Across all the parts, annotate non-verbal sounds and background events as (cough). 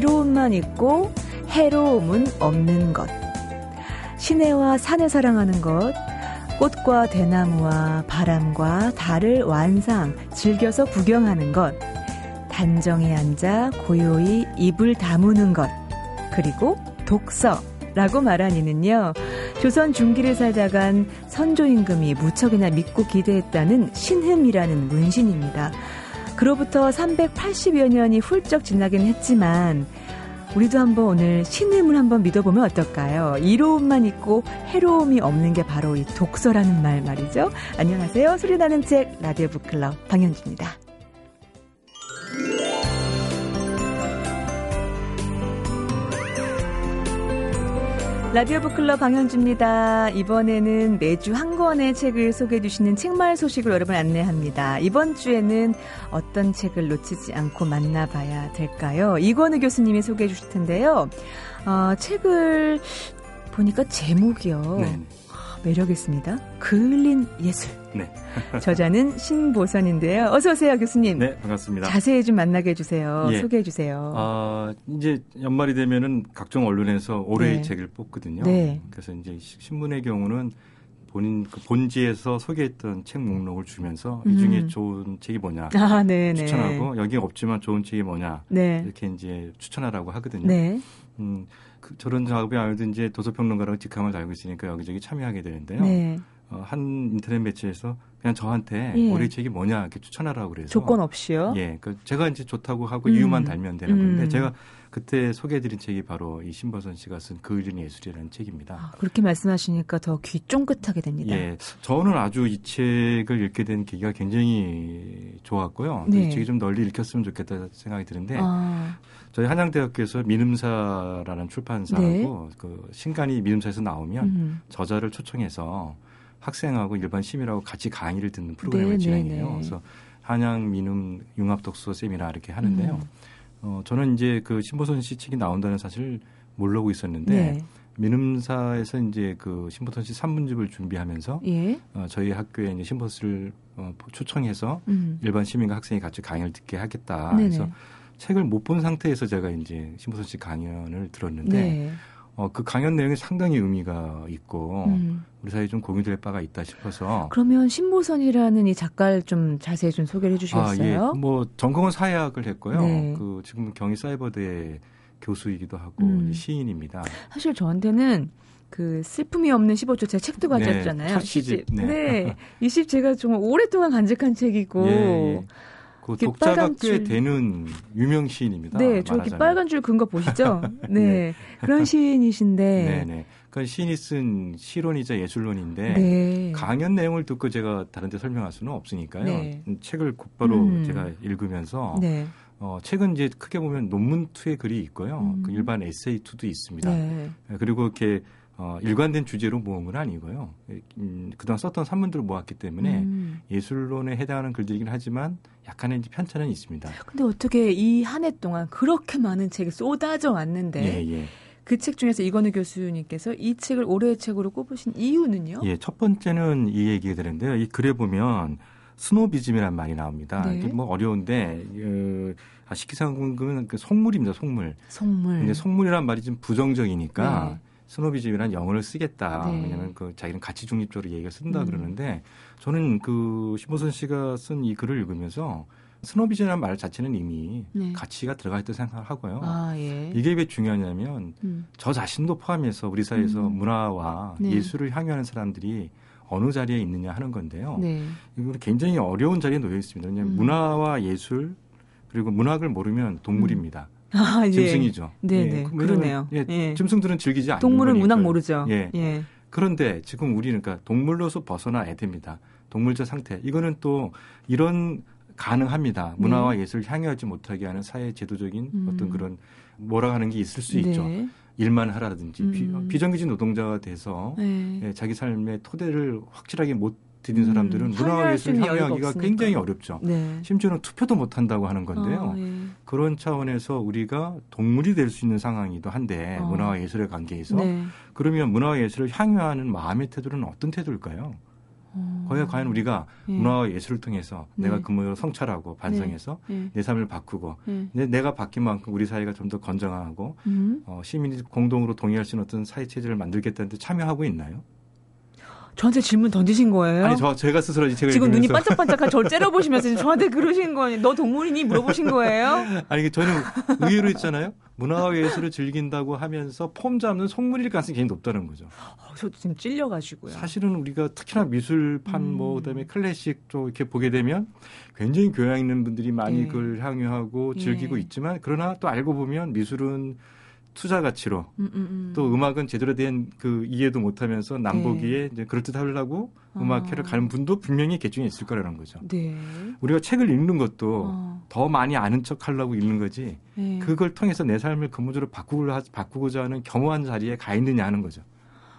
이로움만 있고 해로움은 없는 것. 시내와 산을 사랑하는 것. 꽃과 대나무와 바람과 달을 완상, 즐겨서 구경하는 것. 단정히 앉아 고요히 입을 다무는 것. 그리고 독서라고 말한 이는요. 조선 중기를 살다간 선조 임금이 무척이나 믿고 기대했다는 신흠이라는 문신입니다. 그로부터 380여 년이 훌쩍 지나긴 했지만 우리도 한번 오늘 신음을 한번 믿어보면 어떨까요? 이로움만 있고 해로움이 없는 게 바로 이 독서라는 말 말이죠. 안녕하세요. 소리나는 책 라디오 북클럽 방현주입니다. 라디오 북클럽 방현주입니다. 이번에는 매주 한 권의 책을 소개해 주시는 책말 소식을 여러분 안내합니다. 이번 주에는 어떤 책을 놓치지 않고 만나봐야 될까요? 이권우 교수님이 소개해 주실 텐데요. 어, 책을 보니까 제목이요. 네. 매력 있습니다. 그을린 예술. 네. (laughs) 저자는 신보선인데요. 어서 오세요, 교수님. 네, 반갑습니다. 자세히 좀 만나게 해주세요. 예. 소개해 주세요. 아, 이제 연말이 되면은 각종 언론에서 올해의 네. 책을 뽑거든요. 네. 그래서 이제 신문의 경우는 본인 그 본지에서 소개했던 책 목록을 주면서 음. 이 중에 음. 좋은 책이 뭐냐 아, 네, 네. 추천하고 여기 없지만 좋은 책이 뭐냐 네. 이렇게 이제 추천하라고 하거든요. 네. 음, 그, 저런 작업이 아무래도 이제 도서평론가라고 직함을 달고 있으니까 여기저기 참여하게 되는데요. 네. 어, 한 인터넷 매체에서 그냥 저한테 예. 올해 책이 뭐냐 이렇게 추천하라고 그래서 조건 없이요. 예, 그 제가 이제 좋다고 하고 음. 이유만 달면 되는 건데 음. 제가 그때 소개해드린 책이 바로 이 신보선 씨가 쓴 그을린 예술이라는 책입니다. 아, 그렇게 말씀하시니까 더 귀 쫑긋하게 됩니다. 예, 저는 아주 이 책을 읽게 된 계기가 굉장히 좋았고요. 네. 이 책이 좀 널리 읽혔으면 좋겠다 생각이 드는데 아. 저희 한양대학교에서 민음사라는 출판사하고 네. 그 신간이 민음사에서 나오면 음. 저자를 초청해서 학생하고 일반 시민하고 같이 강의를 듣는 프로그램을 네, 네 진행해요. 네, 그래서 한양 민음 융합 독서 세미나 이렇게 하는데요. 음. 어, 저는 이제 그 신보선 씨 책이 나온다는 사실을 모르고 있었는데 네. 민음사에서 이제 그 신보선 씨 산문집을 준비하면서 예. 어, 저희 학교에 이제 신보선을 어, 초청해서 음. 일반 시민과 학생이 같이 강의를 듣게 하겠다. 네네. 그래서 책을 못 본 상태에서 제가 이제 신보선 씨 강연을 들었는데 네. 어, 그 강연 내용이 상당히 의미가 있고 음. 우리 사이에 좀 공유될 바가 있다 싶어서 그러면 신보선이라는 이 작가를 좀 자세히 좀 소개를 해주시겠어요? 아, 예. 뭐 전공은 사회학을 했고요. 네. 그 지금 경희 사이버대 교수이기도 하고 음. 시인입니다. 사실 저한테는 그 슬픔이 없는 15초 제 책도 네, 가져왔잖아요. 네, 시집. 네. 네. 이 집 제가 정말 오랫동안 간직한 책이고 예, 예. 그 독자가 꽤 되는 유명 시인입니다. 네, 저기 빨간 줄 근거 보시죠? (laughs) 네. 네. 그런 시인이신데. (laughs) 네, 네. 그 시인이 쓴 시론이자 예술론인데 네. 강연 내용을 듣고 제가 다른 데 설명할 수는 없으니까요. 네. 책을 곧바로 음. 제가 읽으면서 네. 어, 책은 이제 크게 보면 논문 투의 글이 있고요. 음. 그 일반 에세이 투도 있습니다. 네. 그리고 이렇게 어, 일관된 주제로 모은 건 아니고요. 음, 그동안 썼던 산문들을 모았기 때문에 음. 예술론에 해당하는 글들이긴 하지만 약간의 편차는 있습니다. 근데 어떻게 이 한 해 동안 그렇게 많은 책이 쏟아져 왔는데 예, 예. 그책 중에서 이건우 교수님께서 이 책을 올해의 책으로 꼽으신 이유는요? 예, 첫 번째는 이 얘기가 되는데요. 이 글에 보면 스노비즘이라는 말이 나옵니다. 네. 이게 뭐 어려운데 그 아, 식기상궁금은 그 속물입니다. 속물. 속물. 근데 속물이란 말이 좀 부정적이니까 네. 스노비즘이란 영어를 쓰겠다. 네. 왜냐하면 그 자기는 가치 중립적으로 얘기를 쓴다 음. 그러는데 저는 그 신보선 씨가 쓴 이 글을 읽으면서 스노비즘이라는 말 자체는 이미 네. 가치가 들어가 있다고 생각을 하고요. 아, 예. 이게 왜 중요하냐면 음. 저 자신도 포함해서 우리 사회에서 음. 문화와 네. 예술을 향유하는 사람들이 어느 자리에 있느냐 하는 건데요. 네. 이거는 굉장히 어려운 자리에 놓여 있습니다. 왜냐하면 음. 문화와 예술 그리고 문학을 모르면 동물입니다. 음. (laughs) 아, 예. 짐승이죠. 네, 네. 예, 그러네요. 예, 예. 짐승들은 즐기지 않는 동물은 거니까. 문학 모르죠. 예. 예. 그런데 지금 우리는 그러니까 동물로서 벗어나야 됩니다. 동물적 상태. 이거는 또 이런 가능합니다. 문화와 네. 예술을 향유하지 못하게 하는 사회 제도적인 음. 어떤 그런 뭐라 하는 게 있을 수 네. 있죠. 일만 하라든지 음. 비, 정규직 노동자가 돼서 네. 예, 자기 삶의 토대를 확실하게 못 드린 사람들은 음, 문화와 예술 향유하기가 굉장히 어렵죠. 네. 심지어는 투표도 못 한다고 하는 건데요. 아, 예. 그런 차원에서 우리가 동물이 될 수 있는 상황이기도 한데 아. 문화와 예술의 관계에서 네. 그러면 문화와 예술을 향유하는 마음의 태도는 어떤 태도일까요? 어. 거기에 과연 우리가 예. 문화와 예술을 통해서 네. 내가 그문을 성찰하고 반성해서 네. 네. 내 삶을 바꾸고 네. 내가 바뀐 만큼 우리 사회가 좀 더 건강하고 음. 어, 시민이 공동으로 동의할 수 있는 어떤 사회 체제를 만들겠다는데 참여하고 있나요? 저한테 질문 던지신 거예요? 아니 저 제가 스스로 지금 읽으면서. 눈이 반짝반짝한 저를 (laughs) 째려보시면서 저한테 그러신 거니? 너 동물이니 물어보신 거예요? 아니 저는 의외로 있잖아요. 문화와 예술을 즐긴다고 하면서 폼 잡는 속물일 가능성이 굉장히 높다는 거죠. 어, 저 지금 찔려가지고요. 사실은 우리가 특히나 미술판 뭐 음. 뭐 그다음에 클래식 쪽 이렇게 보게 되면 굉장히 교양 있는 분들이 많이 네. 그걸 향유하고 즐기고 네. 있지만 그러나 또 알고 보면 미술은 투자 가치로 음, 음, 음. 또 음악은 제대로 된 그 이해도 못하면서 남보기에 네. 이제 그럴듯 하려고 아. 음악회를 가는 분도 분명히 계중에 있을 거라는 거죠. 네. 우리가 책을 읽는 것도 어. 더 많이 아는 척 하려고 읽는 거지 네. 그걸 통해서 내 삶을 근본적으로 바꾸고자, 바꾸고자 하는 겸허한 자리에 가 있느냐 하는 거죠.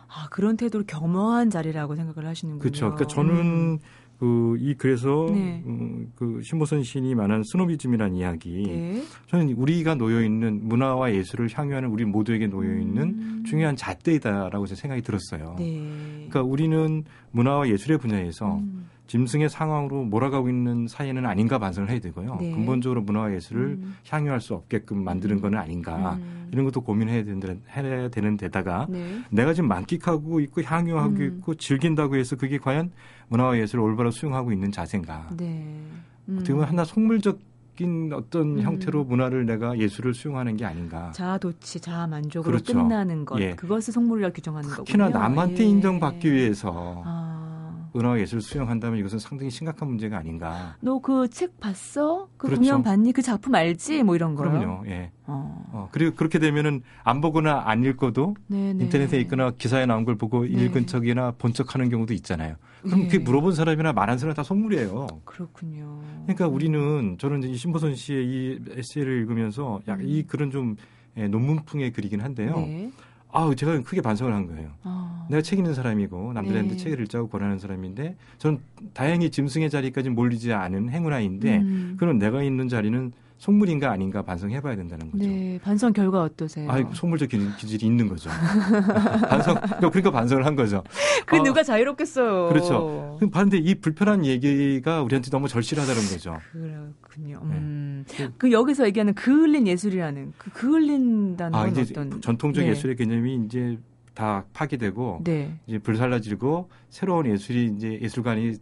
아 그런 태도를 겸허한 자리라고 생각을 하시는군요. 그렇죠. 그러니까 저는 음. 그 이 그래서 네. 음, 그 신보선 시인이 말한 스노비즘이라는 이야기. 네. 저는 우리가 놓여 있는 문화와 예술을 향유하는 우리 모두에게 놓여 있는 음. 중요한 잣대이다라고 제 생각이 들었어요. 네. 그러니까 우리는 문화와 예술의 분야에서 음. 짐승의 상황으로 몰아가고 있는 사회는 아닌가 반성을 해야 되고요. 네. 근본적으로 문화와 예술을 음. 향유할 수 없게끔 만드는 음. 거는 아닌가 음. 이런 것도 고민해야 되는, 해야 되는 데다가 네. 내가 지금 만끽하고 있고 향유하고 음. 있고 즐긴다고 해서 그게 과연 문화와 예술을 올바로 수용하고 있는 자세인가. 네. 어떻게 보면 하나 속물적 인 어떤 음. 형태로 문화를 내가 예술을 수용하는 게 아닌가. 자아 도취, 자아 만족으로 그렇죠. 끝나는 것. 예. 그것을 속물이라 규정하는 거군요. 특히나 남한테 예. 인정받기 위해서 아. 은하 예술을 수용한다면 이것은 상당히 심각한 문제가 아닌가. 너 그 책 봤어? 그 그렇죠. 공연 봤니? 그 작품 알지? 뭐 이런 거요. 그럼요. 예. 어. 어. 그리고 그렇게 되면은 안 보거나 안 읽고도 네네. 인터넷에 있거나 기사에 나온 걸 보고 네. 읽은 척이나 본 척하는 경우도 있잖아요. 그럼 네. 그 물어본 사람이나 말한 사람 다 속물이에요. 그렇군요. 그러니까 우리는 저는 이 신보선 씨의 이 에세이를 읽으면서 약이 음. 글은 좀 예, 논문풍의 글이긴 한데요. 네. 아우 제가 크게 반성을 한 거예요. 어. 내가 책 읽는 사람이고 남들한테 네. 책을 읽자고 권하는 사람인데 저는 다행히 짐승의 자리까지 몰리지 않은 행운아인데 음. 그럼 내가 있는 자리는 속물인가 아닌가 반성해봐야 된다는 거죠. 네, 반성 결과 어떠세요? 아, 속물적 기질이 있는 거죠. (laughs) 반성, 그러니까, 반성을 한 거죠. 그 어, 누가 자유롭겠어요. 그렇죠. 그런데 이 불편한 얘기가 우리한테 너무 절실하다는 거죠. 그렇군요. 음. 네. 그 여기서 얘기하는 그을린 예술이라는 그 그을린다는 아, 이제 어떤 전통적 네. 예술의 개념이 이제 다 파괴되고 네. 이제 불살라지고 새로운 예술이 이제 예술관이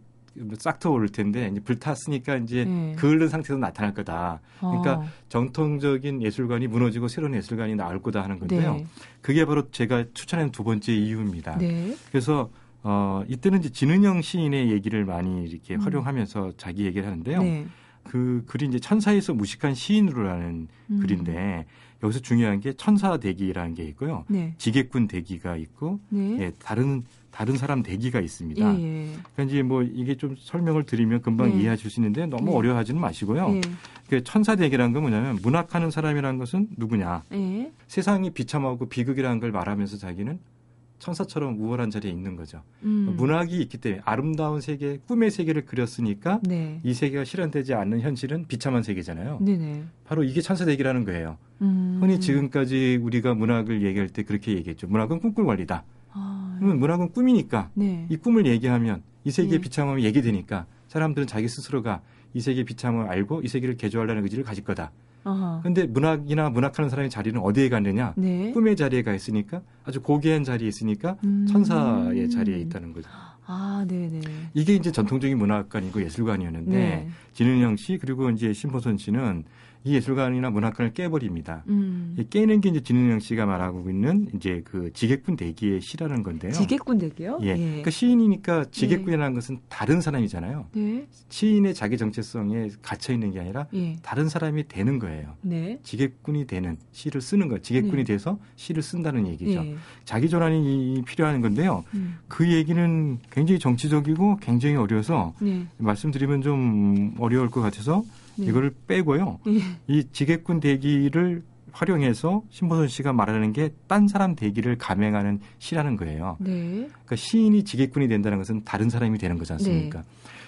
싹 트오를 텐데 이제 불탔으니까 이제 네. 그을른 상태에서 나타날 거다. 그러니까 어. 정통적인 예술관이 무너지고 새로운 예술관이 나올 거다 하는 건데요. 네. 그게 바로 제가 추천한 두 번째 이유입니다. 네. 그래서 어 이때는 이제 진은영 시인의 얘기를 많이 이렇게 음. 활용하면서 자기 얘기를 하는데요. 네. 그 글이 이제 천사에서 무식한 시인으로라는 음. 글인데 여기서 중요한 게 천사 대기라는 게 있고요. 네. 지객군 대기가 있고 네. 예, 다른 다른 사람 대기가 있습니다. 예, 예. 그러니까 이제 뭐 이게 좀 설명을 드리면 금방 예. 이해하실 수 있는데 너무 네. 어려워하지는 마시고요. 예. 그 천사 대기라는 건 뭐냐면 문학하는 사람이라는 것은 누구냐? 예. 세상이 비참하고 비극이라는 걸 말하면서 자기는 천사처럼 우월한 자리에 있는 거죠. 음. 문학이 있기 때문에 아름다운 세계, 꿈의 세계를 그렸으니까 네. 이 세계가 실현되지 않는 현실은 비참한 세계잖아요. 네네. 바로 이게 천사대기라는 거예요. 음. 흔히 지금까지 우리가 문학을 얘기할 때 그렇게 얘기했죠. 문학은 꿈꿀 원리다. 문학은 꿈이니까 네. 이 꿈을 얘기하면 이 세계의 네. 비참함이 얘기되니까 사람들은 자기 스스로가 이 세계의 비참함을 알고 이 세계를 개조하려는 의지를 가질 거다. 그런데 문학이나 문학하는 사람의 자리는 어디에 갔느냐? 네. 꿈의 자리에 가 있으니까 아주 고귀한 자리에 있으니까 음. 천사의 자리에 있다는 거죠. 아, 네네. 이게 이제 전통적인 문학관이고 예술관이었는데 네. 진은영 씨 그리고 이제 신보선 씨는 이 예술관이나 문학관을 깨버립니다. 음. 깨는 게 이제 진은영 씨가 말하고 있는 이제 그 지객군 대기의 시라는 건데요. 지객군 대기요? 예. 예. 그러니까 시인이니까 지객군이라는 네. 것은 다른 사람이잖아요. 네. 시인의 자기 정체성에 갇혀 있는 게 아니라 예. 다른 사람이 되는 거예요. 네. 지객군이 되는 시를 쓰는 거. 지객군이 네. 돼서 시를 쓴다는 얘기죠. 예. 자기 전환이 필요한 건데요. 음. 그 얘기는 굉장히 정치적이고 굉장히 어려서 네. 말씀드리면 좀 어려울 것 같아서 네. 이거를 빼고요. 네. 이 지객군 대기를 활용해서 신보선 씨가 말하는 게 딴 사람 대기를 감행하는 시라는 거예요. 네. 그러니까 시인이 지객군이 된다는 것은 다른 사람이 되는 거지 않습니까? 네.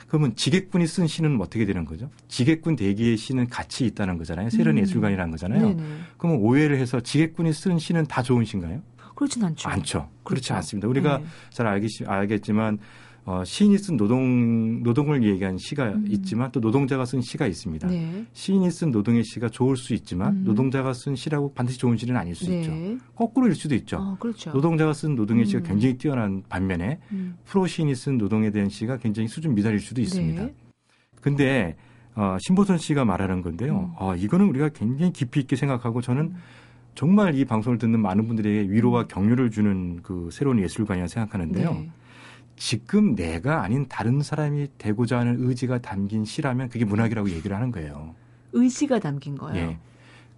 그러면 지객군이 쓴 시는 어떻게 되는 거죠? 지객군 대기의 시는 가치 있다는 거잖아요. 새로운 음. 예술관이라는 거잖아요. 네네. 그러면 오해를 해서 지객군이 쓴 시는 다 좋은 시인가요? 그렇진 않죠. 않죠. 그렇지 그렇죠. 않습니다. 우리가 네. 잘 알겠, 알겠지만 어, 시인이 쓴 노동 노동을 얘기한 시가 음. 있지만 또 노동자가 쓴 시가 있습니다. 네. 시인이 쓴 노동의 시가 좋을 수 있지만 음. 노동자가 쓴 시라고 반드시 좋은 시는 아닐 수 네. 있죠. 거꾸로일 수도 있죠. 어, 그렇죠. 노동자가 쓴 노동의 음. 시가 굉장히 뛰어난 반면에 음. 프로 시인이 쓴 노동에 대한 시가 굉장히 수준 미달일 수도 있습니다. 네. 근데 어, 신보선 씨가 말하는 건데요. 음. 어, 이거는 우리가 굉장히 깊이 있게 생각하고 저는 음. 정말 이 방송을 듣는 많은 분들에게 위로와 격려를 주는 그 새로운 예술관이라 생각하는데요. 네. 지금 내가 아닌 다른 사람이 되고자 하는 의지가 담긴 시라면 그게 문학이라고 얘기를 하는 거예요. 의지가 담긴 거예요. 예.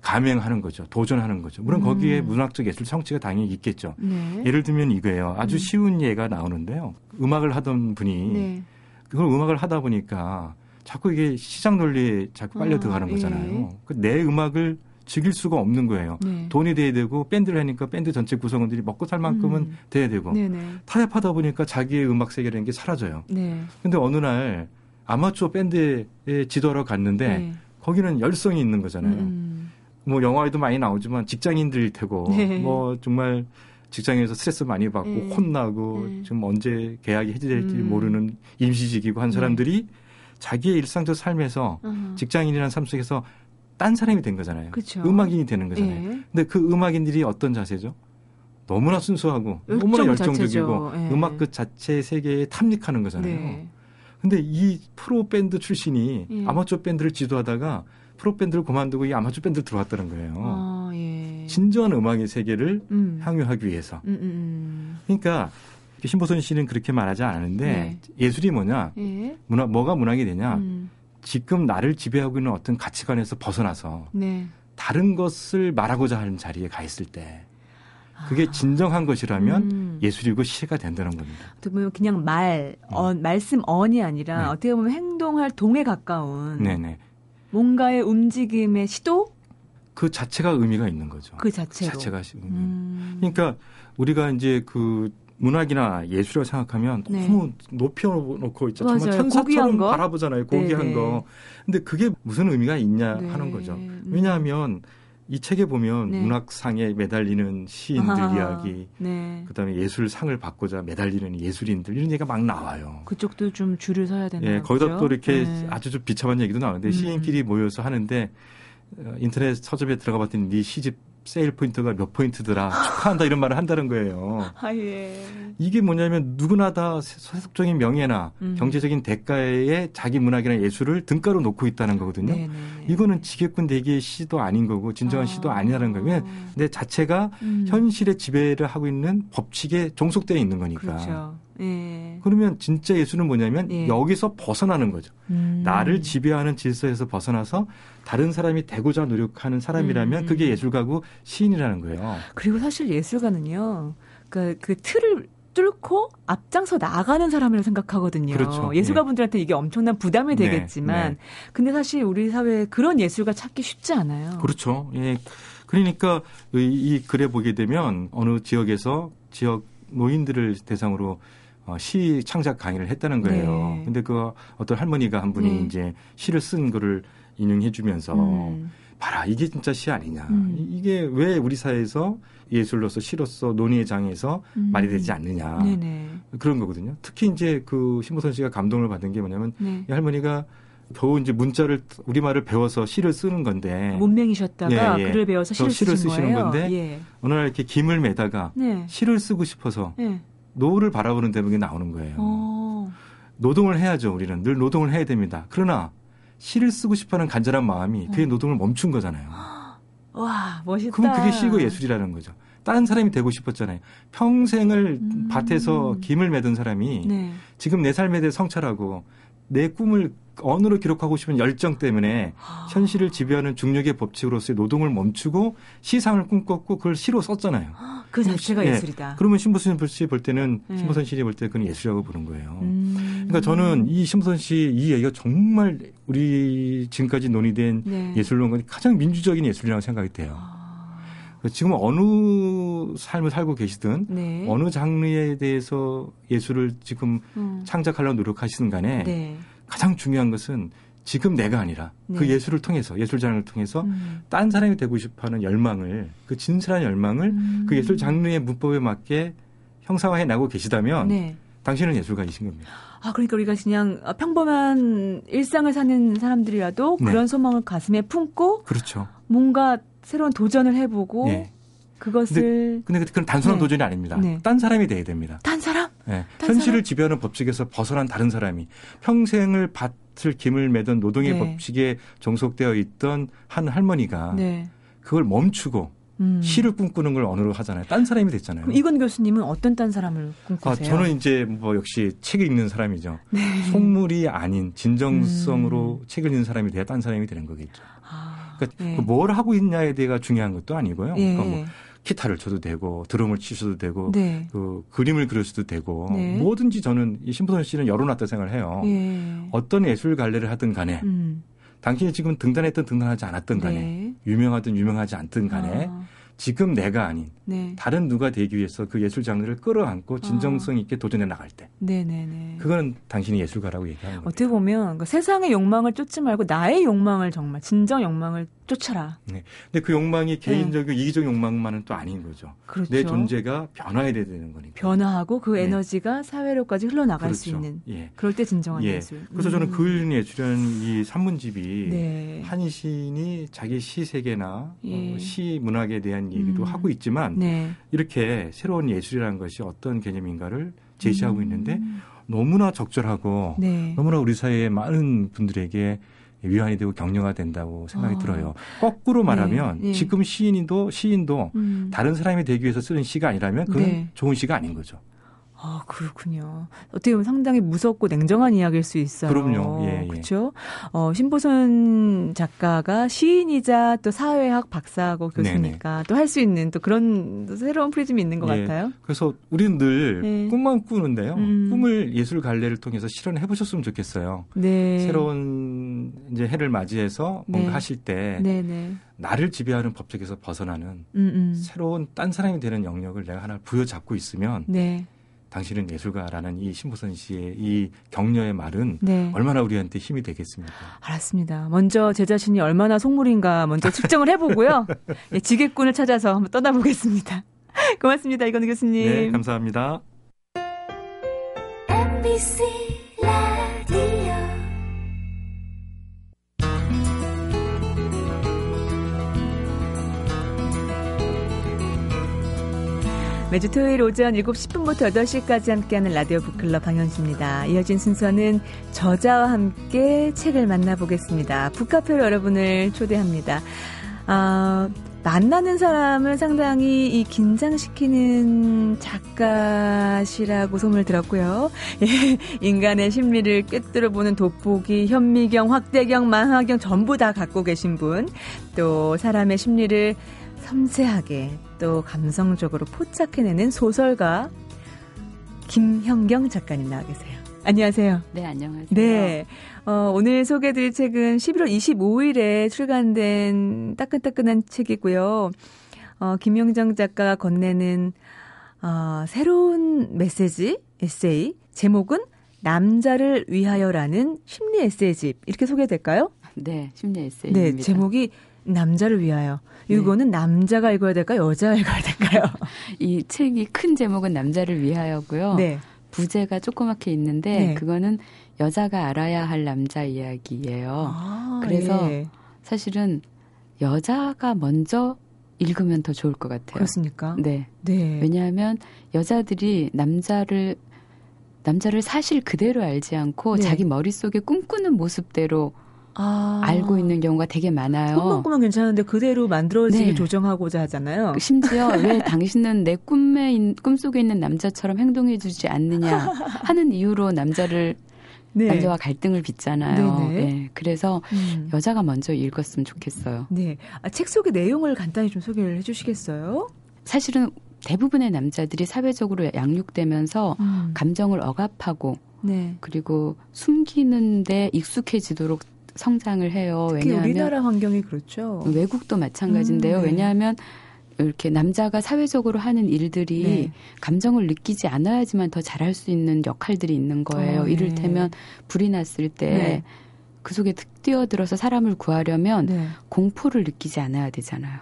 감행하는 거죠. 도전하는 거죠. 물론 음. 거기에 문학적 예술 성취가 당연히 있겠죠. 네. 예를 들면 이거예요. 아주 음. 쉬운 예가 나오는데요. 음악을 하던 분이 네. 그걸 음악을 하다 보니까 자꾸 이게 시장 논리에 자꾸 빨려 아, 들어가는 거잖아요. 예. 내 음악을 즐길 수가 없는 거예요. 네. 돈이 돼야 되고 밴드를 하니까 밴드 전체 구성원들이 먹고 살 만큼은 음. 돼야 되고 네네. 타협하다 보니까 자기의 음악 세계라는 게 사라져요. 네. 근데 어느 날 아마추어 밴드에 지도하러 갔는데 네. 거기는 열성이 있는 거잖아요. 음. 뭐 영화에도 많이 나오지만 직장인들일 테고 네. 뭐 정말 직장에서 스트레스 많이 받고 네. 혼나고 네. 지금 언제 계약이 해지될지 음. 모르는 임시직이고 한 사람들이 자기의 일상적 삶에서 어 직장인이라는 삶 속에서 딴 사람이 된 거잖아요. 그쵸. 음악인이 되는 거잖아요. 예. 근데 그 음악인들이 어떤 자세죠? 너무나 순수하고 너무나 열정적이고 예. 음악 그 자체 세계에 탐닉하는 거잖아요. 네. 근데 이 프로 밴드 출신이 예. 아마추어 밴드를 지도하다가 프로 밴드를 그만두고 이 아마추어 밴드를 들어왔다는 거예요. 아, 예. 진정한 음악의 세계를 음. 향유하기 위해서. 음, 음, 음. 그러니까 심보선 씨는 그렇게 말하지 않았는데 네. 예술이 뭐냐? 예. 문화 뭐가 문학이 되냐? 음. 지금 나를 지배하고 있는 어떤 가치관에서 벗어나서 네. 다른 것을 말하고자 하는 자리에 가 있을 때 그게 아. 진정한 것이라면 음. 예술이고 시가 된다는 겁니다. 어떻게 보면 그냥 말, 음. 어, 말씀 언이 아니라 네. 어떻게 보면 행동할 동에 가까운 네네. 뭔가의 움직임의 시도? 그 자체가 의미가 있는 거죠. 그 자체로. 자체가 의미. 음. 그러니까 우리가 이제 그 문학이나 예술이라고 생각하면 네. 너무 높여놓고 있죠. 정말 천사처럼 바라보잖아요. 고귀한 네네. 거. 근데 그게 무슨 의미가 있냐 네. 하는 거죠. 음. 왜냐하면 이 책에 보면 네. 문학상에 매달리는 시인들 아, 이야기, 네. 그다음에 예술상을 받고자 매달리는 예술인들 이런 얘기가 막 나와요. 그쪽도 좀 줄을 서야 되나요? 예, 거기다 또 이렇게 네. 아주 좀 비참한 얘기도 나오는데 음. 시인끼리 모여서 하는데 어, 인터넷 서점에 들어가 봤더니 네 시집 세일 포인트가 몇 포인트더라 축하한다 이런 말을 한다는 거예요. 아, 예. 이게 뭐냐면 누구나 다 세속적인 명예나 음. 경제적인 대가에 자기 문학이나 예술을 등가로 놓고 있다는 거거든요. 네네. 네. 이거는 지게꾼 대기의 시도 아닌 거고 진정한 아. 시도 아니라는 거예요. 내 자체가 음. 현실의 지배를 하고 있는 법칙에 종속되어 있는 거니까. 그렇죠. 예. 그러면 진짜 예술은 뭐냐면 예. 여기서 벗어나는 거죠. 음. 나를 지배하는 질서에서 벗어나서 다른 사람이 되고자 노력하는 사람이라면 음. 그게 예술가고 시인이라는 거예요. 그리고 사실 예술가는요. 그, 그 틀을 뚫고 앞장서 나가는 사람이라고 생각하거든요. 그렇죠. 예술가분들한테 이게 엄청난 부담이 네. 되겠지만, 네. 근데 사실 우리 사회에 그런 예술가 찾기 쉽지 않아요. 그렇죠. 예. 그러니까 이, 이 글에 보게 되면 어느 지역에서 지역 노인들을 대상으로 어, 시 창작 강의를 했다는 거예요. 네. 근데 그 어떤 할머니가 한 분이 네. 이제 시를 쓴 거를 인용해 주면서 음. 봐라 이게 진짜 시 아니냐. 음. 이게 왜 우리 사회에서 예술로서 시로서 논의의 장에서 음. 말이 되지 않느냐. 네네. 그런 거거든요. 특히 이제 그 신보선 씨가 감동을 받은 게 뭐냐면 네. 이 할머니가 겨우 이제 문자를 우리 말을 배워서 시를 쓰는 건데 문맹이셨다가 예, 예. 글을 배워서 시를, 시를 쓰시는 거예요? 건데 예. 어느 날 이렇게 김을 매다가 네. 시를 쓰고 싶어서 네. 노을을 바라보는 대목이 나오는 거예요. 오. 어. 노동을 해야죠. 우리는 늘 노동을 해야 됩니다. 그러나 시를 쓰고 싶어하는 간절한 마음이 그의 네. 노동을 멈춘 거잖아요. (gasps) 와 멋있다. 그럼 그게 시고 예술이라는 거죠. 다른 사람이 되고 싶었잖아요. 평생을 음. 밭에서 김을 매던 사람이 네. 지금 내 삶에 대해 성찰하고 내 꿈을 언어로 기록하고 싶은 열정 때문에 아. (gasps) 현실을 지배하는 중력의 법칙으로서의 노동을 멈추고 시상을 꿈꿨고 그걸 시로 썼잖아요. (gasps) 그 자체가 예. 예술이다. 그러면 신보선 씨볼 때는 네. 신보선 씨를 볼때 그건 예술이라고 보는 거예요. 음. 그러니까 저는 이 신보선 씨 이 얘기가 정말 우리 지금까지 논의된 네. 예술론은 가장 민주적인 예술이라고 생각이 돼요. 아. 지금 어느 삶을 살고 계시든 네. 어느 장르에 대해서 예술을 지금 음. 창작하려고 노력하시는 간에 네. 가장 중요한 것은 지금 내가 아니라 그 네. 그 예술을 통해서 예술 장르를 통해서 음. 딴 사람이 되고 싶어하는 열망을 그 진실한 열망을 음. 그 예술 장르의 문법에 맞게 형상화해 나고 계시다면 네. 당신은 예술가이신 겁니다. 아, 그러니까 우리가 그냥 평범한 일상을 사는 사람들이라도 네. 그런 소망을 가슴에 품고 그렇죠. 뭔가 새로운 도전을 해보고 네. 그것을 근데, 근데 그건 단순한 네. 도전이 아닙니다. 네. 딴 사람이 돼야 됩니다. 딴 사람? 네. 딴 현실을 사람? 지배하는 법칙에서 벗어난 다른 사람이 평생을 밭을 김을 매던 노동의 네. 법칙에 종속되어 있던 한 할머니가 네. 그걸 멈추고 음. 시를 꿈꾸는 걸 언어로 하잖아요. 딴 사람이 됐잖아요. 이건 교수님은 어떤 딴 사람을 꿈꾸세요? 아, 저는 이제 뭐 역시 책을 읽는 사람이죠. 네. 속물이 아닌 진정성으로 음. 책을 읽는 사람이 돼야 딴 사람이 되는 거겠죠. 아, 그러니까 네. 뭘 하고 있냐에 대해가 중요한 것도 아니고요. 네. 그러니까 뭐 기타를 쳐도 되고 드럼을 치셔도 되고 네. 그 그림을 그려서도 되고 네. 뭐든지 저는 이 신부선 씨는 열어놨다 생각을 해요. 예. 어떤 예술 갈래를 하든 간에 음. 당신이 지금 등단했던 등단하지 않았던 간에 네. 유명하든 유명하지 않든 간에 아. 지금 내가 아닌 네. 다른 누가 되기 위해서 그 예술 장르를 끌어안고 진정성 있게 도전해 나갈 때, 네네네. 그거는 당신이 예술가라고 얘기하는 거예요. 어떻게 보면 그 세상의 욕망을 쫓지 말고 나의 욕망을 정말 진정 욕망을 쫓아라. 네. 근데 그 욕망이 개인적이고 네. 이기적 욕망만은 또 아닌 거죠. 그렇죠. 내 존재가 변화해야 되는 거니까. 변화하고 그 네. 에너지가 사회로까지 흘러나갈 그렇죠. 수 있는. 예. 그럴 때 진정한 예. 예술. 그래서 음. 저는 그은 예술이라는 이 산문집이 네. 한 시인이 자기 시 세계나 예. 어, 시 문학에 대한 얘기도 음. 하고 있지만 네. 이렇게 새로운 예술이라는 것이 어떤 개념인가를 제시하고 음. 있는데 너무나 적절하고 네. 너무나 우리 사회의 많은 분들에게 위안이 되고 격려가 된다고 생각이 아. 들어요. 거꾸로 네. 말하면 네. 네. 지금 시인도 시인도 음. 다른 사람이 되기 위해서 쓰는 시가 아니라면 그건 네. 좋은 시가 아닌 거죠. 아, 그렇군요. 어떻게 보면 상당히 무섭고 냉정한 이야기일 수 있어요. 그럼요. 예, 예. 그렇죠. 어, 신보선 작가가 시인이자 또 사회학 박사고 교수니까 또 할 수 있는 또 그런 또 새로운 프리즘이 있는 것 예. 같아요. 그래서 우리는 늘 네. 꿈만 꾸는데요. 음. 꿈을 예술 갈래를 통해서 실현해 보셨으면 좋겠어요. 네. 새로운 이제 해를 맞이해서 뭔가 네. 하실 때 네, 네. 나를 지배하는 법칙에서 벗어나는 음, 음. 새로운 딴 사람이 되는 영역을 내가 하나 부여잡고 있으면 네. 당신은 예술가라는 이 신보선 씨의 이 격려의 말은 네. 얼마나 우리한테 힘이 되겠습니까? 알았습니다. 먼저 제 자신이 얼마나 속물인가 먼저 측정을 해보고요. (laughs) 예, 지게꾼을 찾아서 한번 떠나보겠습니다. (laughs) 고맙습니다. 이건우 교수님. 네, 감사합니다. MBC 매주 토요일 오전 7시 10분부터 8시까지 함께하는 라디오 북클럽 방현수입니다. 이어진 순서는 저자와 함께 책을 만나보겠습니다. 북카페로 여러분을 초대합니다. 아, 만나는 사람을 상당히 이 긴장시키는 작가시라고 소문을 들었고요. 예, 인간의 심리를 꿰뚫어 보는 돋보기, 현미경, 확대경, 만화경 전부 다 갖고 계신 분. 또 사람의 심리를 섬세하게 또 감성적으로 포착해내는 소설가 김형경 작가님 나와 계세요. 안녕하세요. 네, 안녕하세요. 네. 어, 오늘 소개해드릴 책은 11월 25일에 출간된 따끈따끈한 책이고요. 어, 김영정 작가가 건네는 어, 새로운 메시지, 에세이, 제목은 남자를 위하여라는 심리 에세이집. 이렇게 소개될까요? 네, 심리 에세이입니다. 네, 제목이 남자를 위하여. 이거는 네. 남자가 읽어야 될까요? 여자가 읽어야 될까요? (laughs) 이 책이 큰 제목은 남자를 위하여고요. 네. 부제가 조그맣게 있는데 네. 그거는 여자가 알아야 할 남자 이야기예요. 아, 그래서 예. 사실은 여자가 먼저 읽으면 더 좋을 것 같아요. 그렇습니까? 네. 네. 왜냐하면 여자들이 남자를 남자를 사실 그대로 알지 않고 네. 자기 머릿속에 꿈꾸는 모습대로 아. 알고 있는 경우가 되게 많아요. 꿈만 꾸면 괜찮은데 그대로 만들어지게 네. 조정하고자 하잖아요. 심지어 왜 당신은 내 꿈에 꿈속에 있는 남자처럼 행동해 주지 않느냐 (laughs) 하는 이유로 남자를 네. 남자와 갈등을 빚잖아요. 네. 그래서 음. 여자가 먼저 읽었으면 좋겠어요. 네. 아, 책 속의 내용을 간단히 좀 소개를 해주시겠어요? 사실은 대부분의 남자들이 사회적으로 양육되면서 음. 감정을 억압하고 네. 그리고 숨기는데 익숙해지도록 성장을 해요. 왜냐하면 우리나라 환경이 그렇죠. 외국도 마찬가지인데요. 음, 네. 왜냐하면 이렇게 남자가 사회적으로 하는 일들이 네. 감정을 느끼지 않아야지만 더 잘할 수 있는 역할들이 있는 거예요. 어, 네. 이를테면 불이 났을 때그 네. 속에 뛰어들어서 사람을 구하려면 네. 공포를 느끼지 않아야 되잖아요.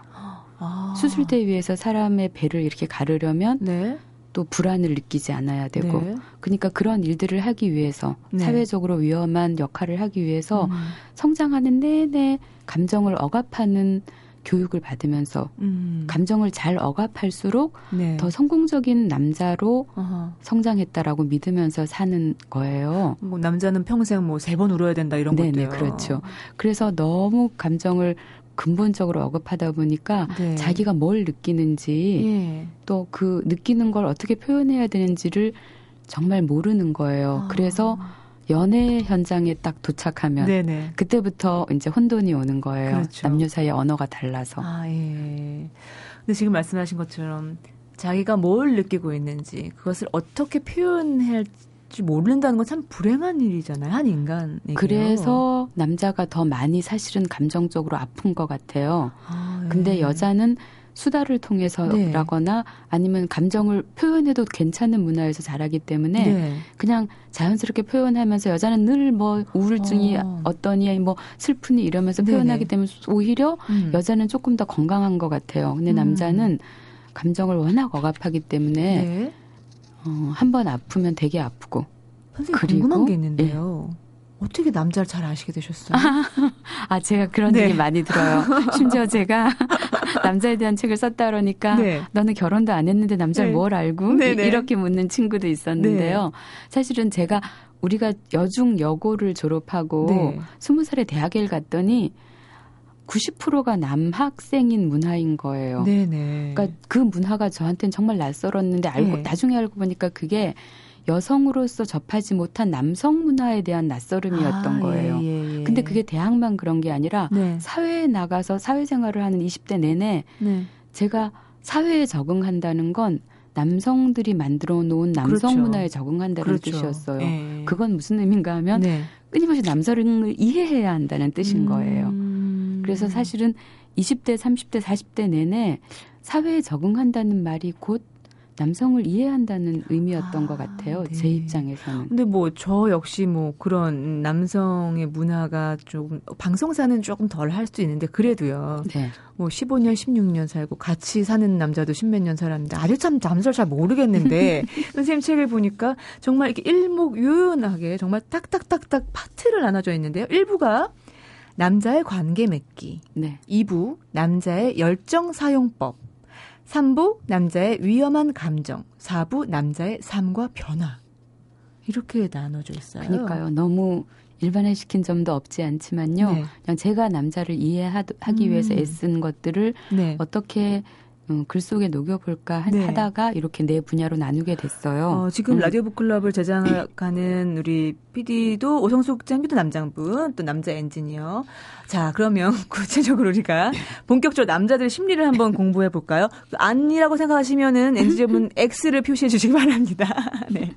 아. 수술대 위에서 사람의 배를 이렇게 가르려면 네. 또 불안을 느끼지 않아야 되고 네. 그러니까 그런 일들을 하기 위해서 네. 사회적으로 위험한 역할을 하기 위해서 음. 성장하는 내내 감정을 억압하는 교육을 받으면서 음. 감정을 잘 억압할수록 네. 더 성공적인 남자로 어허. 성장했다라고 믿으면서 사는 거예요. 뭐 남자는 평생 뭐 세 번 울어야 된다 이런 것도 네 그렇죠. 그래서 너무 감정을 근본적으로 억압하다 보니까 네. 자기가 뭘 느끼는지 예. 또그 느끼는 걸 어떻게 표현해야 되는지를 정말 모르는 거예요. 아. 그래서 연애 현장에 딱 도착하면 네네. 그때부터 이제 혼돈이 오는 거예요. 그렇죠. 남녀 사이의 언어가 달라서. 아, 예. 근데 지금 말씀하신 것처럼 자기가 뭘 느끼고 있는지 그것을 어떻게 표현 할지 모른다는 건 참 불행한 일이잖아요. 한 인간. 그래서 남자가 더 많이 사실은 감정적으로 아픈 것 같아요. 아, 예. 근데 여자는 수다를 통해서라거나 네. 아니면 감정을 표현해도 괜찮은 문화에서 자라기 때문에 네. 그냥 자연스럽게 표현하면서 여자는 늘 뭐 우울증이 어. 떠니 뭐 슬프니 이러면서 네네. 표현하기 때문에 오히려 음. 여자는 조금 더 건강한 것 같아요. 근데 음. 남자는 감정을 워낙 억압하기 때문에 네. 어, 한 번 아프면 되게 아프고 선생님 그리고, 궁금한 게 있는데요. 예. 어떻게 남자를 잘 아시게 되셨어요? (laughs) 아, 제가 그런 네. 얘기 많이 들어요. 심지어 제가 (laughs) 남자에 대한 책을 썼다 그러니까 네. 너는 결혼도 안 했는데 남자를 네. 뭘 알고. 네. 이렇게 묻는 친구도 있었는데요. 네. 사실은 제가 우리가 여중 여고를 졸업하고 네. 스무 살에 대학에 갔더니 90%가 남학생인 문화인 거예요. 네네. 그러니까 그 문화가 저한테는 정말 낯설었는데 알고 네. 나중에 알고 보니까 그게 여성으로서 접하지 못한 남성 문화에 대한 낯설음이었던 아, 거예요. 예, 예, 예. 근데 그게 대학만 그런 게 아니라 네. 사회에 나가서 사회생활을 하는 20대 내내 네. 제가 사회에 적응한다는 건 남성들이 만들어 놓은 남성 그렇죠. 문화에 적응한다는 그렇죠. 뜻이었어요. 예. 그건 무슨 의미인가 하면 네. 끊임없이 남성을 이해해야 한다는 뜻인 음. 거예요. 그래서 사실은 20대, 30대, 40대 내내 사회에 적응한다는 말이 곧 남성을 이해한다는 의미였던 아, 것 같아요. 네. 제 입장에서는. 근데 뭐 저 역시 뭐 그런 남성의 문화가 조금 방송사는 조금 덜 할 수 있는데 그래도요. 네. 뭐 15년, 16년 살고 같이 사는 남자도 십몇 년 살았는데 아주 참 남자를 잘 모르겠는데 (laughs) 선생님 책을 보니까 정말 이렇게 일목요연하게 정말 딱딱딱딱 파트를 나눠져 있는데요. 1부가 남자의 관계 맺기. 네. 2부 남자의 열정 사용법. 3부 남자의 위험한 감정, 4부 남자의 삶과 변화. 이렇게 나눠져 있어요. 그러니까요. 너무 일반화시킨 점도 없지 않지만요. 네. 그냥 제가 남자를 이해하기 음. 위해서 애쓴 것들을 네. 어떻게 음, 글 속에 녹여볼까 네. 하다가 이렇게 네 분야로 나누게 됐어요. 어, 지금 음. 라디오 북클럽을 제작하는 우리 PD도 오성숙 장비도 남장분, 또 남자 엔지니어. 자, 그러면 (laughs) 구체적으로 우리가 본격적으로 남자들 심리를 한번 공부해 볼까요? 아니라고 생각하시면은 엔지니어분 X를 표시해 주시기 바랍니다. (laughs) 네.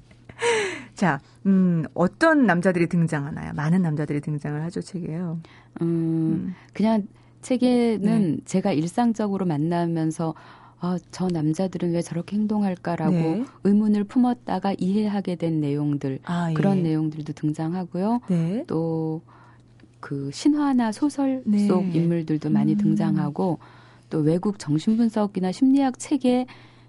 자, 음, 어떤 남자들이 등장하나요? 많은 남자들이 등장을 하죠, 책에요. 음, 음. 그냥 책에는 네. 제가 일상적으로 만나면서 아, 저 남자들은 왜 저렇게 행동할까라고 네. 의문을 품었다가 이해하게 된 내용들 아, 예. 그런 내용들도 등장하고요. 네. 또그 신화나 소설 네. 속 인물들도 많이 음. 등장하고 또 외국 정신분석이나 심리학 책에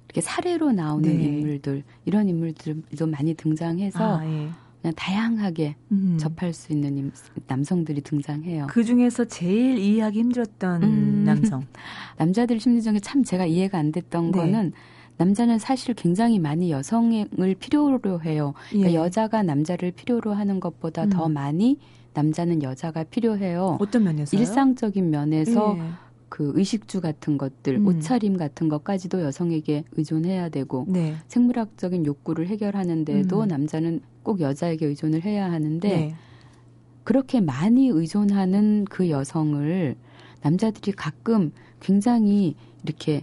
이렇게 사례로 나오는 네. 인물들 이런 인물들도 많이 등장해서 아, 예. 그냥 다양하게 음. 접할 수 있는 남성들이 등장해요. 그 중에서 제일 이해하기 힘들었던 음. 남성. (laughs) 남자들 심리 중에 참 제가 이해가 안 됐던 네. 거는 남자는 사실 굉장히 많이 여성을 필요로 해요. 그러니까 예. 여자가 남자를 필요로 하는 것보다 음. 더 많이 남자는 여자가 필요해요. 어떤 면에서요? 일상적인 면에서 예. 그 의식주 같은 것들, 음. 옷차림 같은 것까지도 여성에게 의존해야 되고 네. 생물학적인 욕구를 해결하는데도 음. 남자는 꼭 여자에게 의존을 해야 하는데 네. 그렇게 많이 의존하는 그 여성을 남자들이 가끔 굉장히 이렇게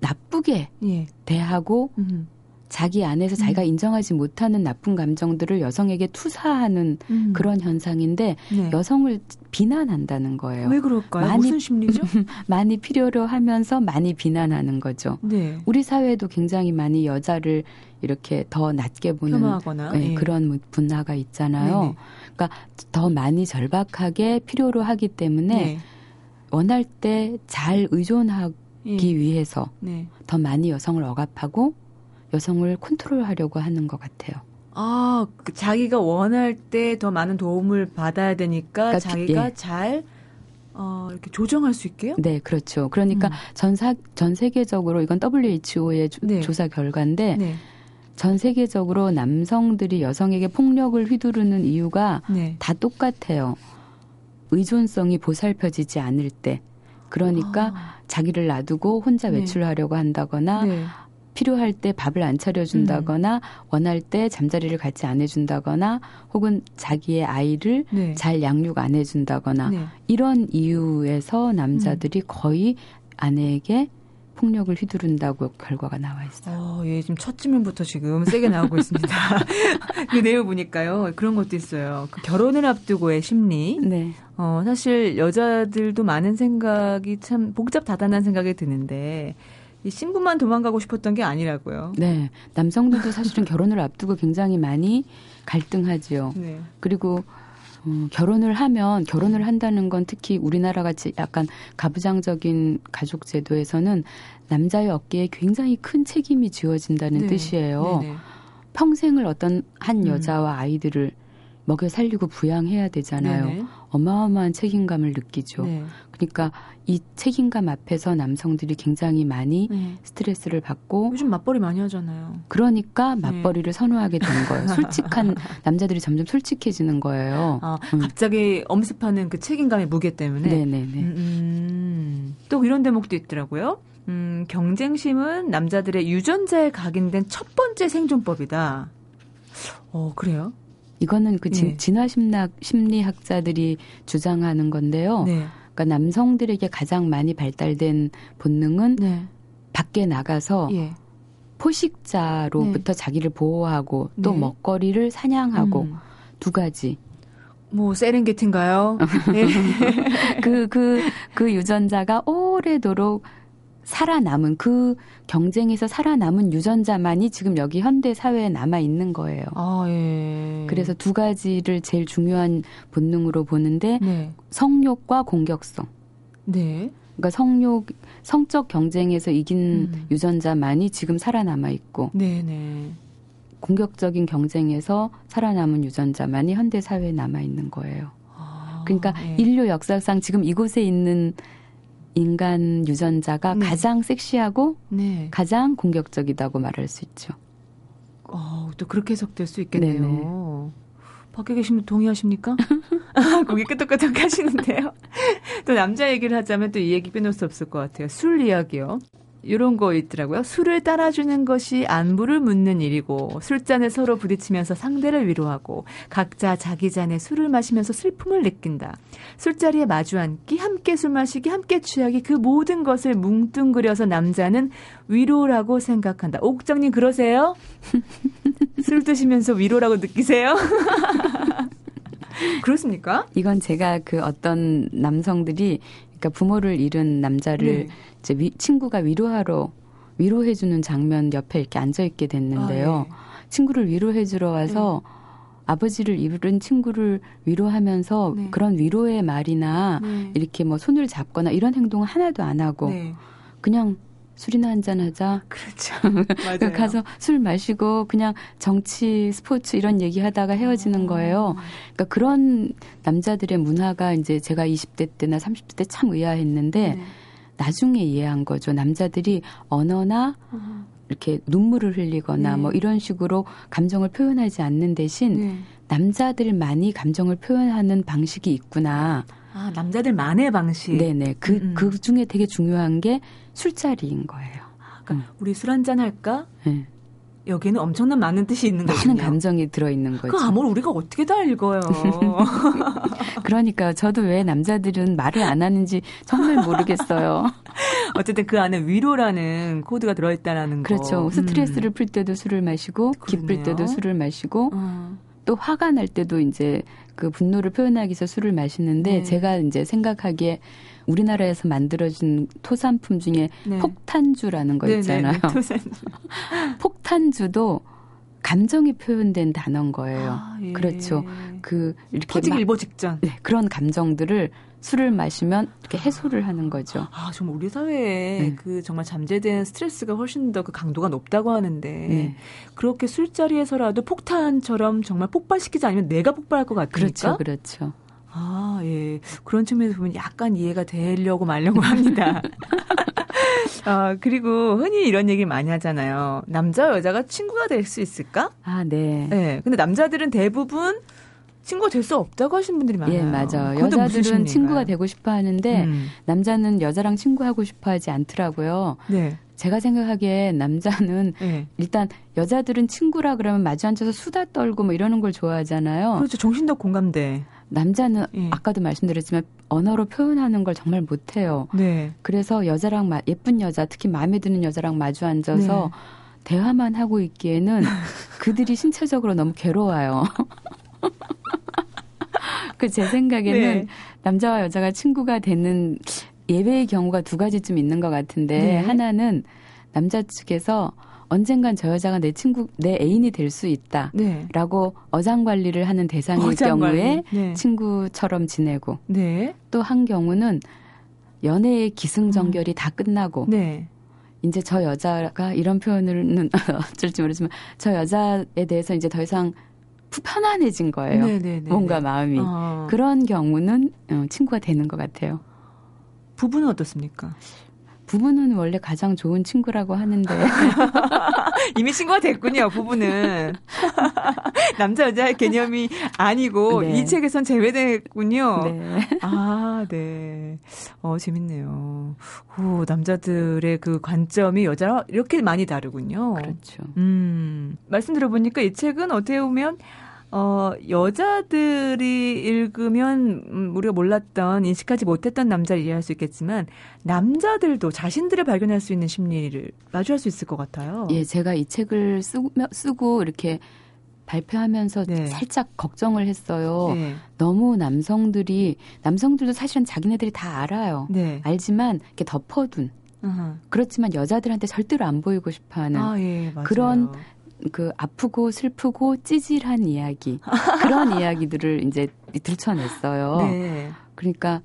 나쁘게 예. 대하고 음. 자기 안에서 자기가 음. 인정하지 못하는 나쁜 감정들을 여성에게 투사하는 음. 그런 현상인데 네. 여성을 비난한다는 거예요. 왜 그럴까요? 많이, 무슨 심리죠? (laughs) 많이 필요로 하면서 많이 비난하는 거죠. 네. 우리 사회도 굉장히 많이 여자를 이렇게 더 낮게 보는 네, 예. 그런 분화가 있잖아요. 네 그러니까 더 많이 절박하게 필요로 하기 때문에 네. 원할 때 잘 의존하기 예. 위해서 네. 더 많이 여성을 억압하고 여성을 컨트롤하려고 하는 것 같아요. 아, 그 자기가 원할 때 더 많은 도움을 받아야 되니까 그러니까, 자기가 예. 잘 어, 이렇게 조정할 수 있게요? 네, 그렇죠. 그러니까 음. 전, 사, 전 세계적으로 이건 WHO의 네. 조사 결과인데 네. 전 세계적으로 남성들이 여성에게 폭력을 휘두르는 이유가 네. 다 똑같아요. 의존성이 보살펴지지 않을 때. 그러니까 아. 자기를 놔두고 혼자 네. 외출하려고 한다거나 네. 필요할 때 밥을 안 차려준다거나 음. 원할 때 잠자리를 같이 안 해준다거나 혹은 자기의 아이를 네. 잘 양육 안 해준다거나 네. 이런 이유에서 남자들이 음. 거의 아내에게 폭력을 휘두른다고 결과가 나와 있어요. 어, 예, 지금 첫 질문부터 지금 세게 나오고 있습니다. (laughs) 그 내용 보니까요. 그런 것도 있어요. 그 결혼을 앞두고의 심리. 네. 어, 사실 여자들도 많은 생각이 참 복잡 다단한 생각이 드는데 이 신부만 도망가고 싶었던 게 아니라고요. 네. 남성들도 사실은 결혼을 앞두고 굉장히 많이 갈등하지요. 네. 그리고 음, 결혼을 하면 결혼을 한다는 건 특히 우리나라 같이 약간 가부장적인 가족 제도에서는 남자의 어깨에 굉장히 큰 책임이 지어진다는 네. 뜻이에요. 네네. 평생을 어떤 한 음. 여자와 아이들을 먹여 살리고 부양해야 되잖아요. 네네. 어마어마한 책임감을 느끼죠. 네. 그러니까 이 책임감 앞에서 남성들이 굉장히 많이 네. 스트레스를 받고 요즘 맞벌이 많이 하잖아요. 그러니까 네. 맞벌이를 네. 선호하게 된 거예요. (laughs) 솔직한 남자들이 점점 솔직해지는 거예요. 아, 음. 갑자기 엄습하는 그 책임감의 무게 때문에. 네네네. 음, 음. 또 이런 대목도 있더라고요. 음, 경쟁심은 남자들의 유전자에 각인된 첫 번째 생존법이다. 어, 그래요? 이거는 그 네. 진화 심리학 심리학자들이 주장하는 건데요. 네. 그러니까 남성들에게 가장 많이 발달된 본능은 네. 밖에 나가서 예. 포식자로부터 네. 자기를 보호하고 또 네. 먹거리를 사냥하고 음. 두 가지. 뭐 세렝게티인가요? 그그그 (laughs) 그, 그 유전자가 오래도록 살아남은 그 경쟁에서 살아남은 유전자만이 지금 여기 현대 사회에 남아 있는 거예요. 아, 예. 그래서 두 가지를 제일 중요한 본능으로 보는데 네. 성욕과 공격성. 네. 그러니까 성욕 성적 경쟁에서 이긴 음. 유전자만이 지금 살아남아 있고 네, 네. 공격적인 경쟁에서 살아남은 유전자만이 현대 사회에 남아 있는 거예요. 아, 그러니까 네. 인류 역사상 지금 이곳에 있는 인간 유전자가 네. 가장 섹시하고 네. 가장 공격적이다고 말할 수 있죠. 어, 또 그렇게 해석될 수 있겠네요. 네네. 밖에 계신 분 동의하십니까? (laughs) (laughs) 고개 끄덕끄덕 하시는데요. (laughs) 또 남자 얘기를 하자면 또 이 얘기 빼놓을 수 없을 것 같아요. 술 이야기요. 이런 거 있더라고요. 술을 따라주는 것이 안부를 묻는 일이고 술잔을 서로 부딪히면서 상대를 위로하고 각자 자기 잔에 술을 마시면서 슬픔을 느낀다. 술자리에 마주 앉기, 함께 술 마시기, 함께 취하기 그 모든 것을 뭉뚱그려서 남자는 위로라고 생각한다. 옥정님 그러세요? (laughs) 술 드시면서 위로라고 느끼세요? (laughs) 그렇습니까? 이건 제가 그 어떤 남성들이 그러니까 부모를 잃은 남자를 네. 이제 위, 친구가 위로하러 위로해주는 장면 옆에 이렇게 앉아있게 됐는데요. 아, 네. 친구를 위로해주러 와서 네. 아버지를 잃은 친구를 위로하면서 네. 그런 위로의 말이나 네. 이렇게 뭐 손을 잡거나 이런 행동을 하나도 안 하고 네. 그냥 술이나 한잔 하자. 그렇죠. (laughs) 맞아요. 가서 술 마시고 그냥 정치, 스포츠 이런 얘기 하다가 헤어지는 아. 거예요. 그러니까 그런 남자들의 문화가 이제 제가 20대 때나 30대 때 참 의아했는데 네. 나중에 이해한 거죠. 남자들이 언어나 아. 이렇게 눈물을 흘리거나 네. 뭐 이런 식으로 감정을 표현하지 않는 대신 네. 남자들만이 감정을 표현하는 방식이 있구나. 아, 남자들만의 방식. 네네. 그, 음, 음. 그 중에 되게 중요한 게 술자리인 거예요. 아, 그러니까 음. 우리 술 한잔 할까? 네. 여기는 엄청난 많은 뜻이 있는 거죠. 많은 감정이 들어있는 거죠. 그 암호를 우리가 어떻게 다 읽어요. (laughs) 그러니까 저도 왜 남자들은 말을 안 하는지 정말 모르겠어요. (laughs) 어쨌든 그 안에 위로라는 코드가 들어있다라는 거. 그렇죠. 스트레스를 음. 풀 때도 술을 마시고 그렇네요. 기쁠 때도 술을 마시고 어. 또 화가 날 때도 이제 그 분노를 표현하기 위해서 술을 마시는데 네. 제가 이제 생각하기에 우리나라에서 만들어진 토산품 중에 네. 폭탄주라는 거 있잖아요. 네, 네, (laughs) 폭탄주도 감정이 표현된 단어인 거예요. 아, 예. 그렇죠. 그 이렇게 터지기 일보 직전. 네, 그런 감정들을 술을 마시면 이렇게 해소를 하는 거죠. 아, 정말 우리 사회에 네. 그 정말 잠재된 스트레스가 훨씬 더 그 강도가 높다고 하는데 네. 그렇게 술자리에서라도 폭탄처럼 정말 폭발시키지 않으면 내가 폭발할 것 같으니까. 그렇죠, 그렇죠. 아, 예. 그런 측면에서 보면 약간 이해가 되려고 말려고 (laughs) 합니다. (laughs) 어, 그리고 흔히 이런 얘기 많이 하잖아요. 남자 여자가 친구가 될 수 있을까? 아, 네. 네. 근데 남자들은 대부분 친구가 될 수 없다고 하시는 분들이 많아요. 예, 맞아요. 여자들은 친구가 되고 싶어 하는데 음. 남자는 여자랑 친구하고 싶어 하지 않더라고요. 네. 제가 생각하기에 남자는 네. 일단 여자들은 친구라 그러면 마주 앉아서 수다 떨고 뭐 이러는 걸 좋아하잖아요. 그렇죠. 정신적 공감대. 남자는 예. 아까도 말씀드렸지만 언어로 표현하는 걸 정말 못해요. 네. 그래서 여자랑 마, 예쁜 여자, 특히 마음에 드는 여자랑 마주 앉아서 네. 대화만 하고 있기에는 (laughs) 그들이 신체적으로 너무 괴로워요. (laughs) 그 제 생각에는 네. 남자와 여자가 친구가 되는 예외의 경우가 두 가지쯤 있는 것 같은데 네. 하나는 남자 측에서 언젠간 저 여자가 내 친구, 내 애인이 될 수 있다. 네. 라고 어장 관리를 하는 대상일 어장 경우에 네. 친구처럼 지내고. 네. 또한 경우는 연애의 기승전결이 음. 다 끝나고. 네. 이제 저 여자가 이런 표현은 (laughs) 어쩔지 모르지만 저 여자에 대해서 이제 더 이상 편안해진 거예요. 네네네네. 네, 네, 뭔가 마음이. 어. 그런 경우는 어, 친구가 되는 것 같아요. 부부는 어떻습니까? 부부는 원래 가장 좋은 친구라고 하는데 (laughs) 이미 친구가 됐군요. 부부는 (laughs) 남자 여자 개념이 아니고 네. 이 책에선 제외됐군요. 네. 아, 네. 어 재밌네요. 오, 남자들의 그 관점이 여자와 이렇게 많이 다르군요. 그렇죠. 음 말씀 들어보니까 이 책은 어떻게 보면 어, 여자들이 읽으면 음, 우리가 몰랐던 인식하지 못했던 남자를 이해할 수 있겠지만 남자들도 자신들을 발견할 수 있는 심리를 마주할 수 있을 것 같아요. 예, 제가 이 책을 쓰고, 쓰고 이렇게 발표하면서 네. 살짝 걱정을 했어요. 네. 너무 남성들이 남성들도 사실은 자기네들이 다 알아요. 네. 알지만 이렇게 덮어둔. 그렇지만 여자들한테 절대로 안 보이고 싶어하는 아, 예, 그런 그 아프고 슬프고 찌질한 이야기 그런 (laughs) 이야기들을 이제 들춰냈어요. 네. 그러니까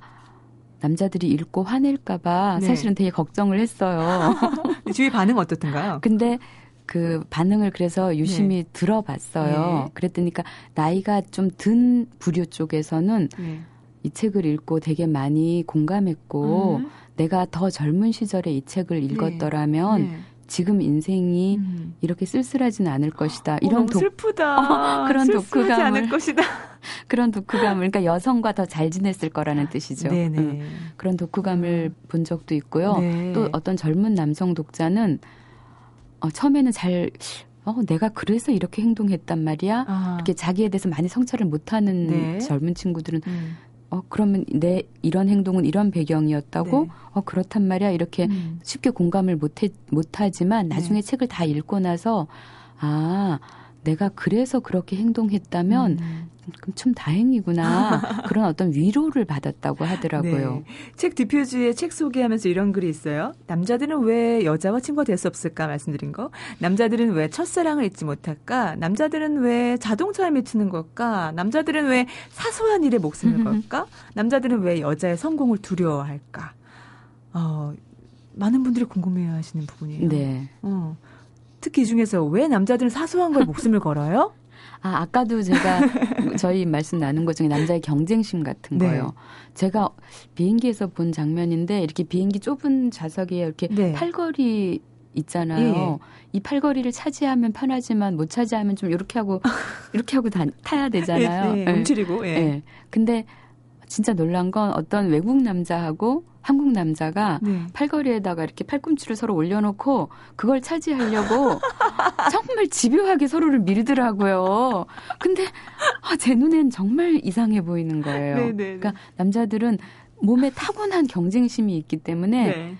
남자들이 읽고 화낼까봐 네. 사실은 되게 걱정을 했어요. (laughs) 주위 반응 어떻던가요? 근데 그 반응을 그래서 유심히 네. 들어봤어요. 네. 그랬더니까 나이가 좀 든 부류 쪽에서는 네. 이 책을 읽고 되게 많이 공감했고 음. 내가 더 젊은 시절에 이 책을 네. 읽었더라면 네. 지금 인생이 음. 이렇게 쓸쓸하진 않을 것이다. 어, 이런 어, 독, 슬프다. 어, 그런 독후감을 않을 것이다. (laughs) 그런 독후감을 그러니까 여성과 더 잘 지냈을 거라는 뜻이죠. 네네. 음. 그런 독후감을 음. 본 적도 있고요. 네. 또 어떤 젊은 남성 독자는 어, 처음에는 잘 어, 내가 그래서 이렇게 행동했단 말이야. 아. 이렇게 자기에 대해서 많이 성찰을 못하는 네. 젊은 친구들은 음. 어, 그러면 내 이런 행동은 이런 배경이었다고? 네. 어, 그렇단 말이야. 이렇게 음. 쉽게 공감을 못 해, 못하지만 나중에 네. 책을 다 읽고 나서, 아, 내가 그래서 그렇게 행동했다면 음. 그럼 참 다행이구나 (laughs) 그런 어떤 위로를 받았다고 하더라고요. 네. 책 디퓨즈에 책 소개하면서 이런 글이 있어요. 남자들은 왜 여자와 친구가 될 수 없을까 말씀드린 거. 남자들은 왜 첫사랑을 잊지 못할까? 남자들은 왜 자동차에 미치는 걸까? 남자들은 왜 사소한 일에 목숨을 걸까? 남자들은 왜 여자의 성공을 두려워할까? 어, 많은 분들이 궁금해하시는 부분이에요. 네. 어. 특히 이 중에서 왜 남자들은 사소한 걸 목숨을 걸어요? (laughs) 아, 아까도 제가 저희 말씀 나눈 것 중에 남자의 경쟁심 같은 네. 거요. 제가 비행기에서 본 장면인데 이렇게 비행기 좁은 좌석에 이렇게 네. 팔걸이 있잖아요. 예. 이 팔걸이를 차지하면 편하지만 못 차지하면 좀 이렇게 하고 이렇게 하고 다, 타야 (laughs) 되잖아요. 예, 예. 움츠리고. 예. 예. 근데 진짜 놀란 건 어떤 외국 남자하고 한국 남자가 네. 팔걸이에다가 이렇게 팔꿈치를 서로 올려놓고 그걸 차지하려고 (laughs) 정말 집요하게 서로를 밀더라고요. 근데 아, 제 눈엔 정말 이상해 보이는 거예요. 네네네. 네, 네. 그러니까 남자들은 몸에 타고난 경쟁심이 있기 때문에 네.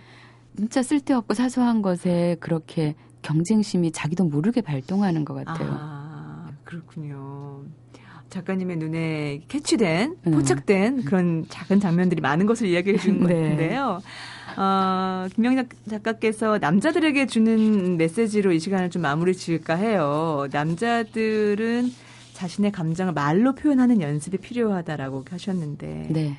진짜 쓸데없고 사소한 것에 그렇게 경쟁심이 자기도 모르게 발동하는 것 같아요. 아, 그렇군요. 작가님의 눈에 캐치된, 음. 포착된 그런 작은 장면들이 많은 것을 이야기해 주는 것 네. 같은데요. 어, 김영작 작가께서 남자들에게 주는 메시지로 이 시간을 좀 마무리 지을까 해요. 남자들은 자신의 감정을 말로 표현하는 연습이 필요하다라고 하셨는데 네.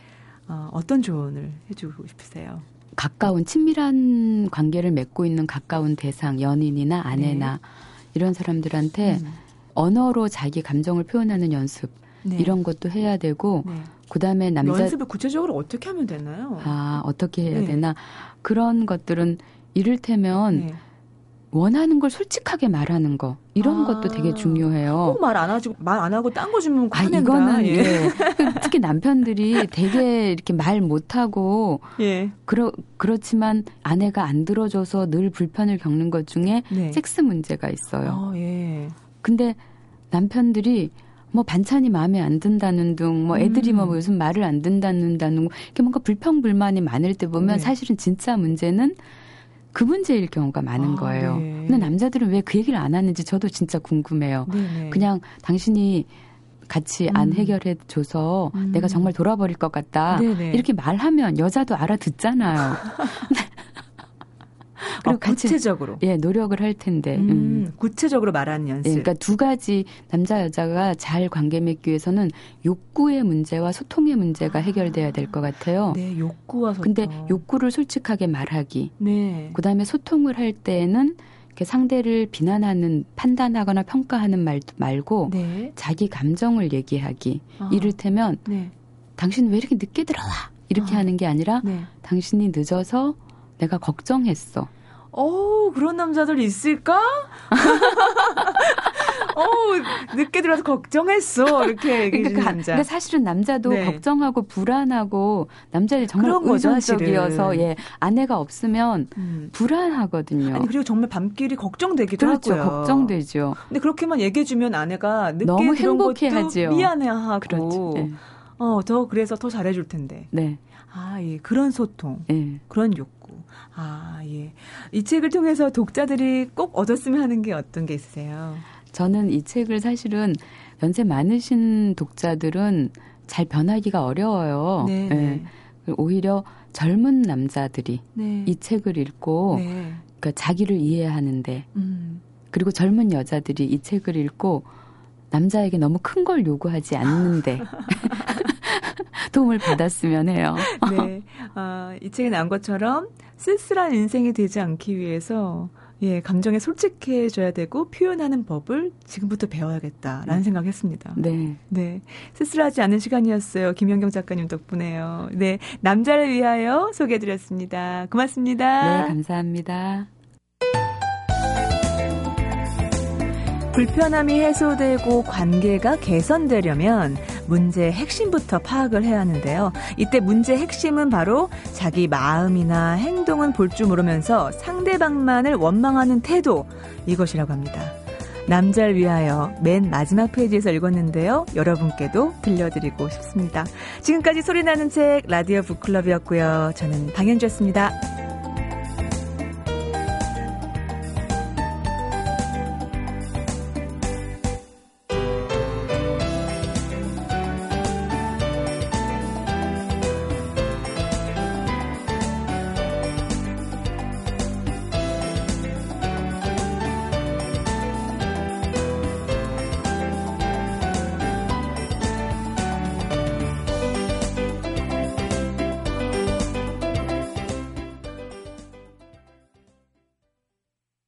어, 어떤 조언을 해주고 싶으세요? 가까운 친밀한 관계를 맺고 있는 가까운 대상, 연인이나 아내나 네. 이런 사람들한테 음. 언어로 자기 감정을 표현하는 연습 네. 이런 것도 해야 되고 네. 그다음에 남자 연습을 구체적으로 어떻게 하면 되나요? 아 어떻게 해야 네. 되나 그런 것들은 이를테면 네. 원하는 걸 솔직하게 말하는 거 이런 아. 것도 되게 중요해요. 말안 하고 말 안 하고 딴 거 주면 아 이거는 예. 예. 특히 남편들이 되게 이렇게 말 못하고 예. 그러 그렇지만 아내가 안 들어줘서 늘 불편을 겪는 것 중에 네. 섹스 문제가 있어요. 아, 예. 근데 남편들이 뭐 반찬이 마음에 안 든다는 둥, 뭐 애들이 뭐 음. 뭐 무슨 말을 안 듣는다는 둥, 이렇게 뭔가 불평불만이 많을 때 보면 네. 사실은 진짜 문제는 그 문제일 경우가 많은 아, 거예요. 네. 근데 남자들은 왜 그 얘기를 안 하는지 저도 진짜 궁금해요. 네 그냥 당신이 같이 안 음. 해결해 줘서 음. 내가 정말 돌아버릴 것 같다. 네네. 이렇게 말하면 여자도 알아듣잖아요. (laughs) 그리고 아, 구체적으로 예 노력을 할 텐데 음, 음. 구체적으로 말하는 연습. 예, 그러니까 두 가지 남자 여자가 잘 관계 맺기 위해서는 욕구의 문제와 소통의 문제가 아. 해결돼야 될 것 같아요. 네, 욕구와 소통. 근데 욕구를 솔직하게 말하기. 네. 그다음에 소통을 할 때에는 상대를 비난하는 판단하거나 평가하는 말 말고 네. 자기 감정을 얘기하기. 아. 이를테면 네. 당신 왜 이렇게 늦게 들어와? 이렇게 아. 하는 게 아니라 네. 당신이 늦어서 내가 걱정했어. 어 그런 남자들 있을까? (laughs) 어 늦게 들어서 걱정했어. 이렇게 그러니까, 남자. 근데 사실은 남자도 네. 걱정하고 불안하고 남자들이 정말 의존적이어서 예 아내가 없으면 음. 불안하거든요. 아니 그리고 정말 밤길이 걱정되기도 그렇죠, 하고요. 걱정되죠. 근데 그렇게만 얘기해주면 아내가 늦게 너무 행복해하죠. 미안해하고. 그렇죠. 네. 어더 그래서 더 잘해줄 텐데. 네. 아, 예. 그런 소통. 네. 그런 욕 구. 아, 예. 이 책을 통해서 독자들이 꼭 얻었으면 하는 게 어떤 게 있으세요? 저는 이 책을 사실은 연세 많으신 독자들은 잘 변하기가 어려워요. 네. 네. 오히려 젊은 남자들이 네. 이 책을 읽고 네. 그러니까 자기를 이해하는데 음. 그리고 젊은 여자들이 이 책을 읽고 남자에게 너무 큰 걸 요구하지 않는데 (laughs) 도움을 받았으면 해요. (laughs) 네. 어, 이 책에 나온 것처럼 쓸쓸한 인생이 되지 않기 위해서 예, 감정에 솔직해져야 되고 표현하는 법을 지금부터 배워야겠다라는 네. 생각했습니다. 네. 네. 쓸쓸하지 않은 시간이었어요. 김현경 작가님 덕분에요. 네. 남자를 위하여 소개해드렸습니다. 고맙습니다. 네, 감사합니다. 불편함이 해소되고 관계가 개선되려면 문제의 핵심부터 파악을 해야 하는데요. 이때 문제의 핵심은 바로 자기 마음이나 행동은 볼 줄 모르면서 상대방만을 원망하는 태도 이것이라고 합니다. 남자를 위하여 맨 마지막 페이지에서 읽었는데요. 여러분께도 들려드리고 싶습니다. 지금까지 소리나는 책 라디오 북클럽이었고요. 저는 방현주였습니다.